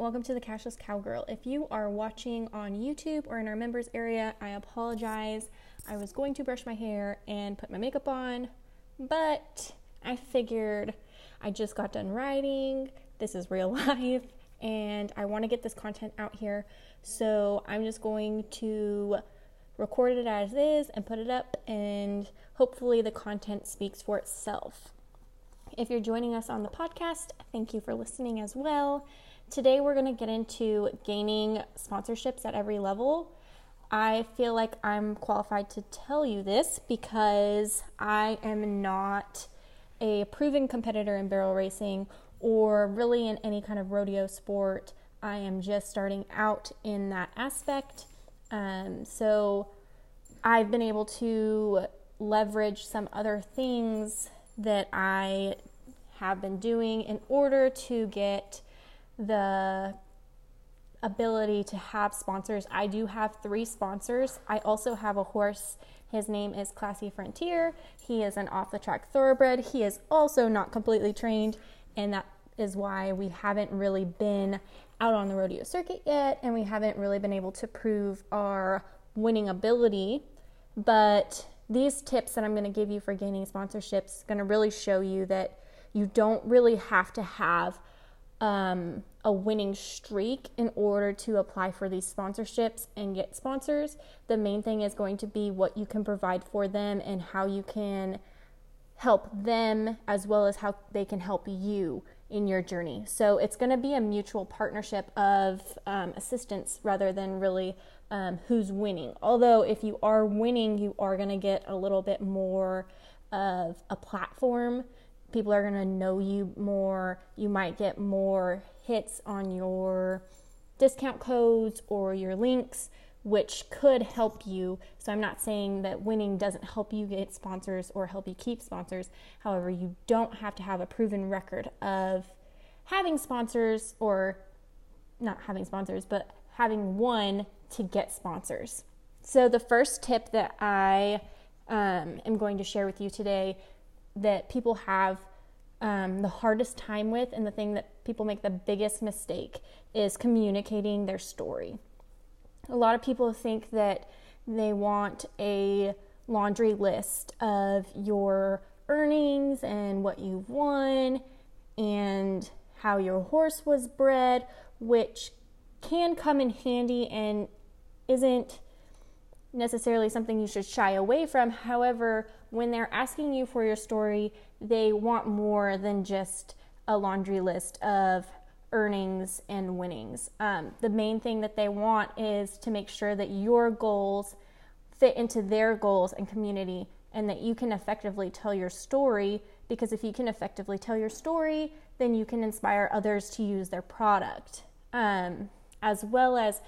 welcome to the Cashless Cowgirl. If you are watching on YouTube or in our members area, I apologize. I was going to brush my hair and put my makeup on, but I figured I just got done writing. This is real life, and I want to get this content out here. So I'm just going to record it as is and put it up, and hopefully the content speaks for itself. If you're joining us on the podcast, thank you for listening as well. Today, we're going to get into gaining sponsorships at every level. I feel like I'm qualified to tell you this because I am not a proven competitor in barrel racing or really in any kind of rodeo sport. I am just starting out in that aspect. Um, so I've been able to leverage some other things that I have been doing in order to get the ability to have sponsors. I do have three sponsors. I also have a horse. His name is Classy Frontier. He is an off the track thoroughbred. He is also not completely trained, and that is why we haven't really been out on the rodeo circuit yet, and we haven't really been able to prove our winning ability. But these tips that I'm going to give you for gaining sponsorships going to really show you that you don't really have to have um, a winning streak in order to apply for these sponsorships and get sponsors. The main thing is going to be what you can provide for them and how you can help them as well as how they can help you in your journey. So it's going to be a mutual partnership of um, assistance rather than really um, who's winning. Although, if you are winning, you are going to get a little bit more of a platform. People are going to know you more. You might get more hits on your discount codes or your links, which could help you. So, I'm not saying that winning doesn't help you get sponsors or help you keep sponsors. However, you don't have to have a proven record of having sponsors or not having sponsors, but having one to get sponsors. So, the first tip that I um, am going to share with you today that people have um, the hardest time with and the thing that people make the biggest mistake is communicating their story. A lot of people think that they want a laundry list of your earnings and what you've won and how your horse was bred, which can come in handy and isn't necessarily something you should shy away from. However, when they're asking you for your story, they want more than just a laundry list of earnings and winnings. Um, the main thing that they want is to make sure that your goals fit into their goals and community and that you can effectively tell your story because if you can effectively tell your story, then you can inspire others to use their product. Um, as well as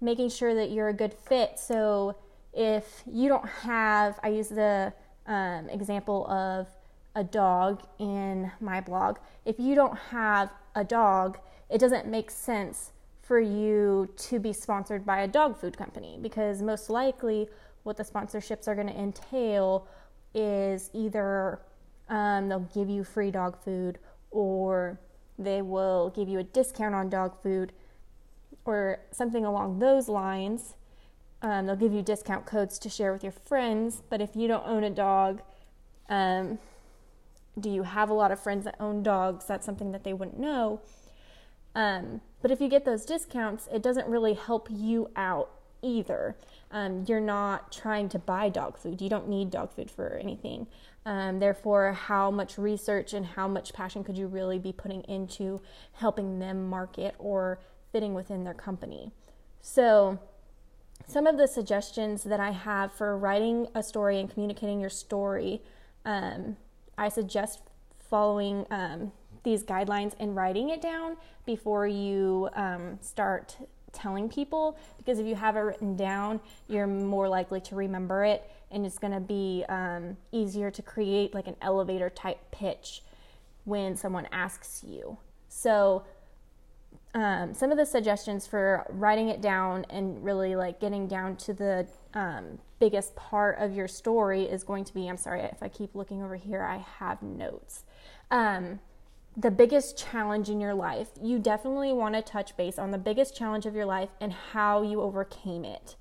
making sure that you're a good fit. So if you don't have, I use the um, example of a dog in my blog. If you don't have a dog, it doesn't make sense for you to be sponsored by a dog food company because most likely what the sponsorships are going to entail is either um, they'll give you free dog food or they will give you a discount on dog food or something along those lines. Um, they'll give you discount codes to share with your friends, but if you don't own a dog, um, do you have a lot of friends that own dogs? That's something that they wouldn't know. Um, but if you get those discounts, it doesn't really help you out either. Um, you're not trying to buy dog food. You don't need dog food for anything. Um, therefore, how much research and how much passion could you really be putting into helping them market or fitting within their company. So, some of the suggestions that I have for writing a story and communicating your story, um, I suggest following um, these guidelines and writing it down before you um, start telling people. Because if you have it written down, you're more likely to remember it, and it's going to be um, easier to create like an elevator type pitch when someone asks you. So, um, some of the suggestions for writing it down and really like getting down to the um, biggest part of your story is going to be I'm sorry if I keep looking over here, I have notes. Um, the biggest challenge in your life, you definitely want to touch base on the biggest challenge of your life and how you overcame it.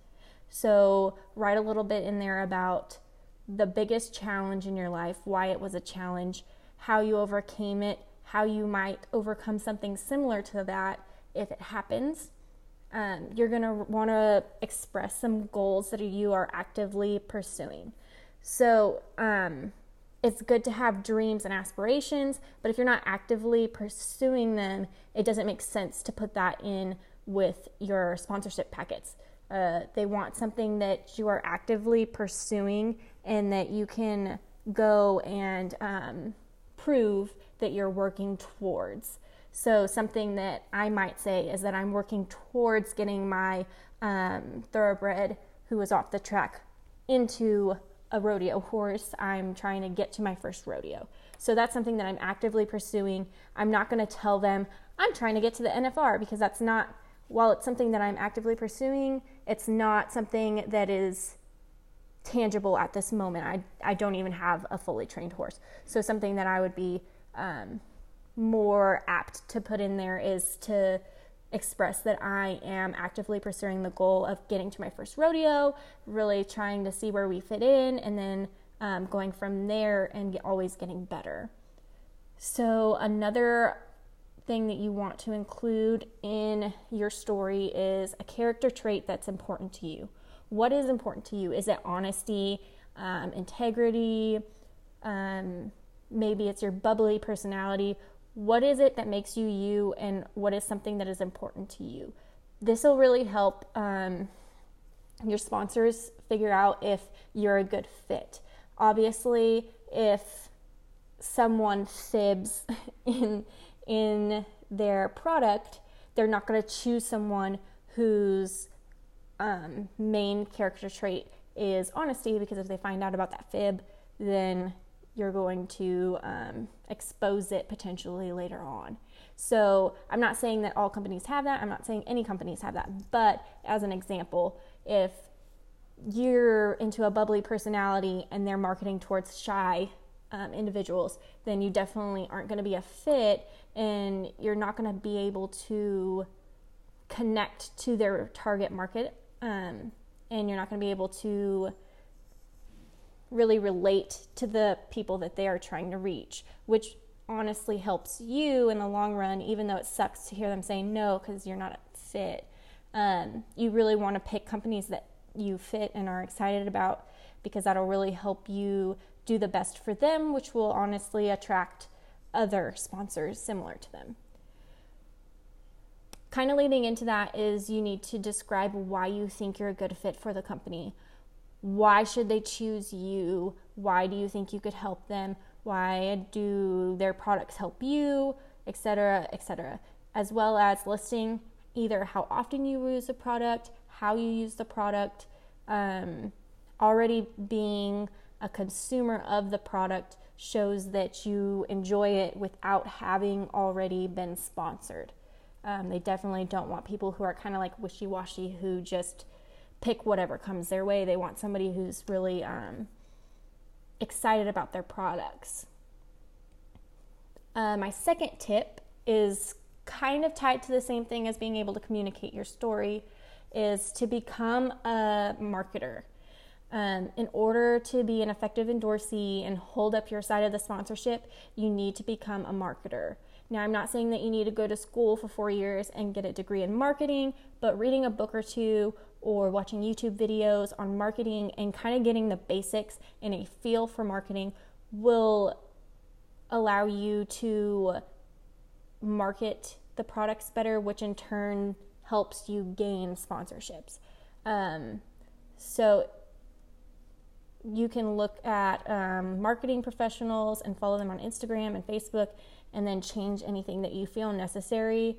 So, write a little bit in there about the biggest challenge in your life, why it was a challenge, how you overcame it, how you might overcome something similar to that if it happens. Um, you're going to want to express some goals that you are actively pursuing. So, um, it's good to have dreams and aspirations, but if you're not actively pursuing them, it doesn't make sense to put that in with your sponsorship packets. Uh, they want something that you are actively pursuing and that you can go and um, prove that you're working towards. So, something that I might say is that I'm working towards getting my um, thoroughbred who is off the track into a rodeo horse. I'm trying to get to my first rodeo. So that's something that I'm actively pursuing. I'm not going to tell them I'm trying to get to the NFR because that's not, while it's something that I'm actively pursuing, it's not something that is tangible at this moment. I, I don't even have a fully trained horse. So something that I would be um, more apt to put in there is to express that I am actively pursuing the goal of getting to my first rodeo, really trying to see where we fit in, and then um, going from there and always getting better. So, another thing that you want to include in your story is a character trait that's important to you. What is important to you? Is it honesty, um, integrity? Um, maybe it's your bubbly personality what is it that makes you you and what is something that is important to you this will really help um, your sponsors figure out if you're a good fit obviously if someone fibs in in their product they're not going to choose someone whose um, main character trait is honesty because if they find out about that fib then you're going to um, expose it potentially later on. So I'm not saying that all companies have that. I'm not saying any companies have that. But as an example, if you're into a bubbly personality and they're marketing towards shy um, individuals, then you definitely aren't going to be a fit and you're not going to be able to connect to their target market. Um, and you're not going to be able to really relate to the people that they are trying to reach, which honestly helps you in the long run, even though it sucks to hear them say no because you're not a fit. Um, you really want to pick companies that you fit and are excited about because that'll really help you do the best for them, which will honestly attract other sponsors similar to them. Kind of leading into that is you need to describe why you think you're a good fit for the company. Why should they choose you? Why do you think you could help them? Why do their products help you? Etc., etc. As well as listing either how often you use the product, how you use the product, um, already being a consumer of the product shows that you enjoy it without having already been sponsored. Um, they definitely don't want people who are kind of like wishy washy who just pick whatever comes their way. They want somebody who's really um, excited about their products. Uh, my second tip is kind of tied to the same thing as being able to communicate your story is to become a marketer. Um, in order to be an effective endorsee and hold up your side of the sponsorship, you need to become a marketer. Now, I'm not saying that you need to go to school for four years and get a degree in marketing, but reading a book or two or watching YouTube videos on marketing and kind of getting the basics and a feel for marketing will allow you to market the products better, which in turn helps you gain sponsorships. Um, so you can look at um, marketing professionals and follow them on Instagram and Facebook, and then change anything that you feel necessary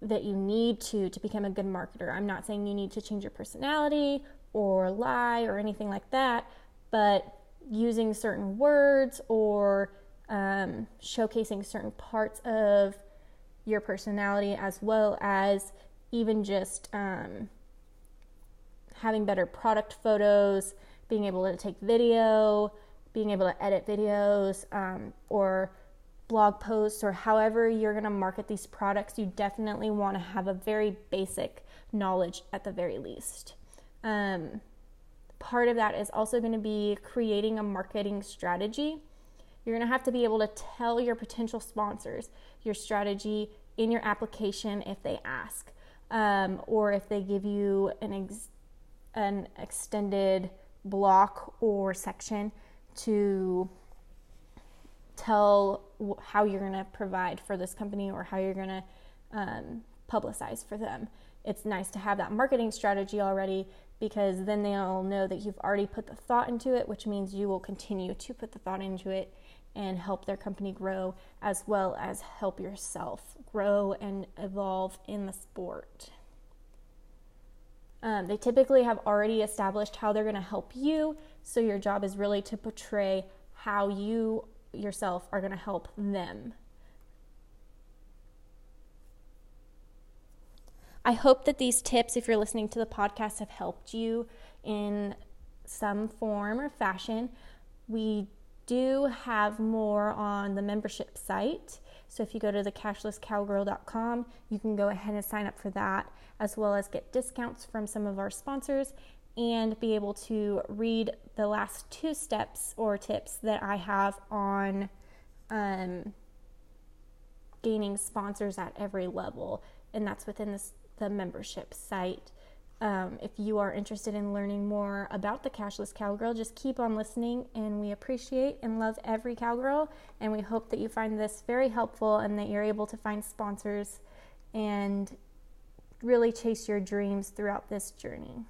that you need to to become a good marketer. I'm not saying you need to change your personality or lie or anything like that, but using certain words or um, showcasing certain parts of your personality as well as even just um, having better product photos, being able to take video, being able to edit videos, um, or blog posts or however you're going to market these products, you definitely want to have a very basic knowledge at the very least. Um, part of that is also going to be creating a marketing strategy. You're going to have to be able to tell your potential sponsors your strategy in your application if they ask, um, or if they give you an, ex- an extended block or section to tell how you're going to provide for this company or how you're going to um, publicize for them. It's nice to have that marketing strategy already because then they'll know that you've already put the thought into it, which means you will continue to put the thought into it and help their company grow as well as help yourself grow and evolve in the sport. Um, they typically have already established how they're going to help you, so your job is really to portray how you yourself are going to help them. I hope that these tips, if you're listening to the podcast, have helped you in some form or fashion. We do have more on the membership site. So if you go to the cashlesscowgirl.com, you can go ahead and sign up for that, as well as get discounts from some of our sponsors and be able to read the last two steps or tips that I have on um, gaining sponsors at every level. And that's within this, the membership site. Um, if you are interested in learning more about the Cashless Cowgirl, just keep on listening. And we appreciate and love every cowgirl. And we hope that you find this very helpful and that you're able to find sponsors and really chase your dreams throughout this journey.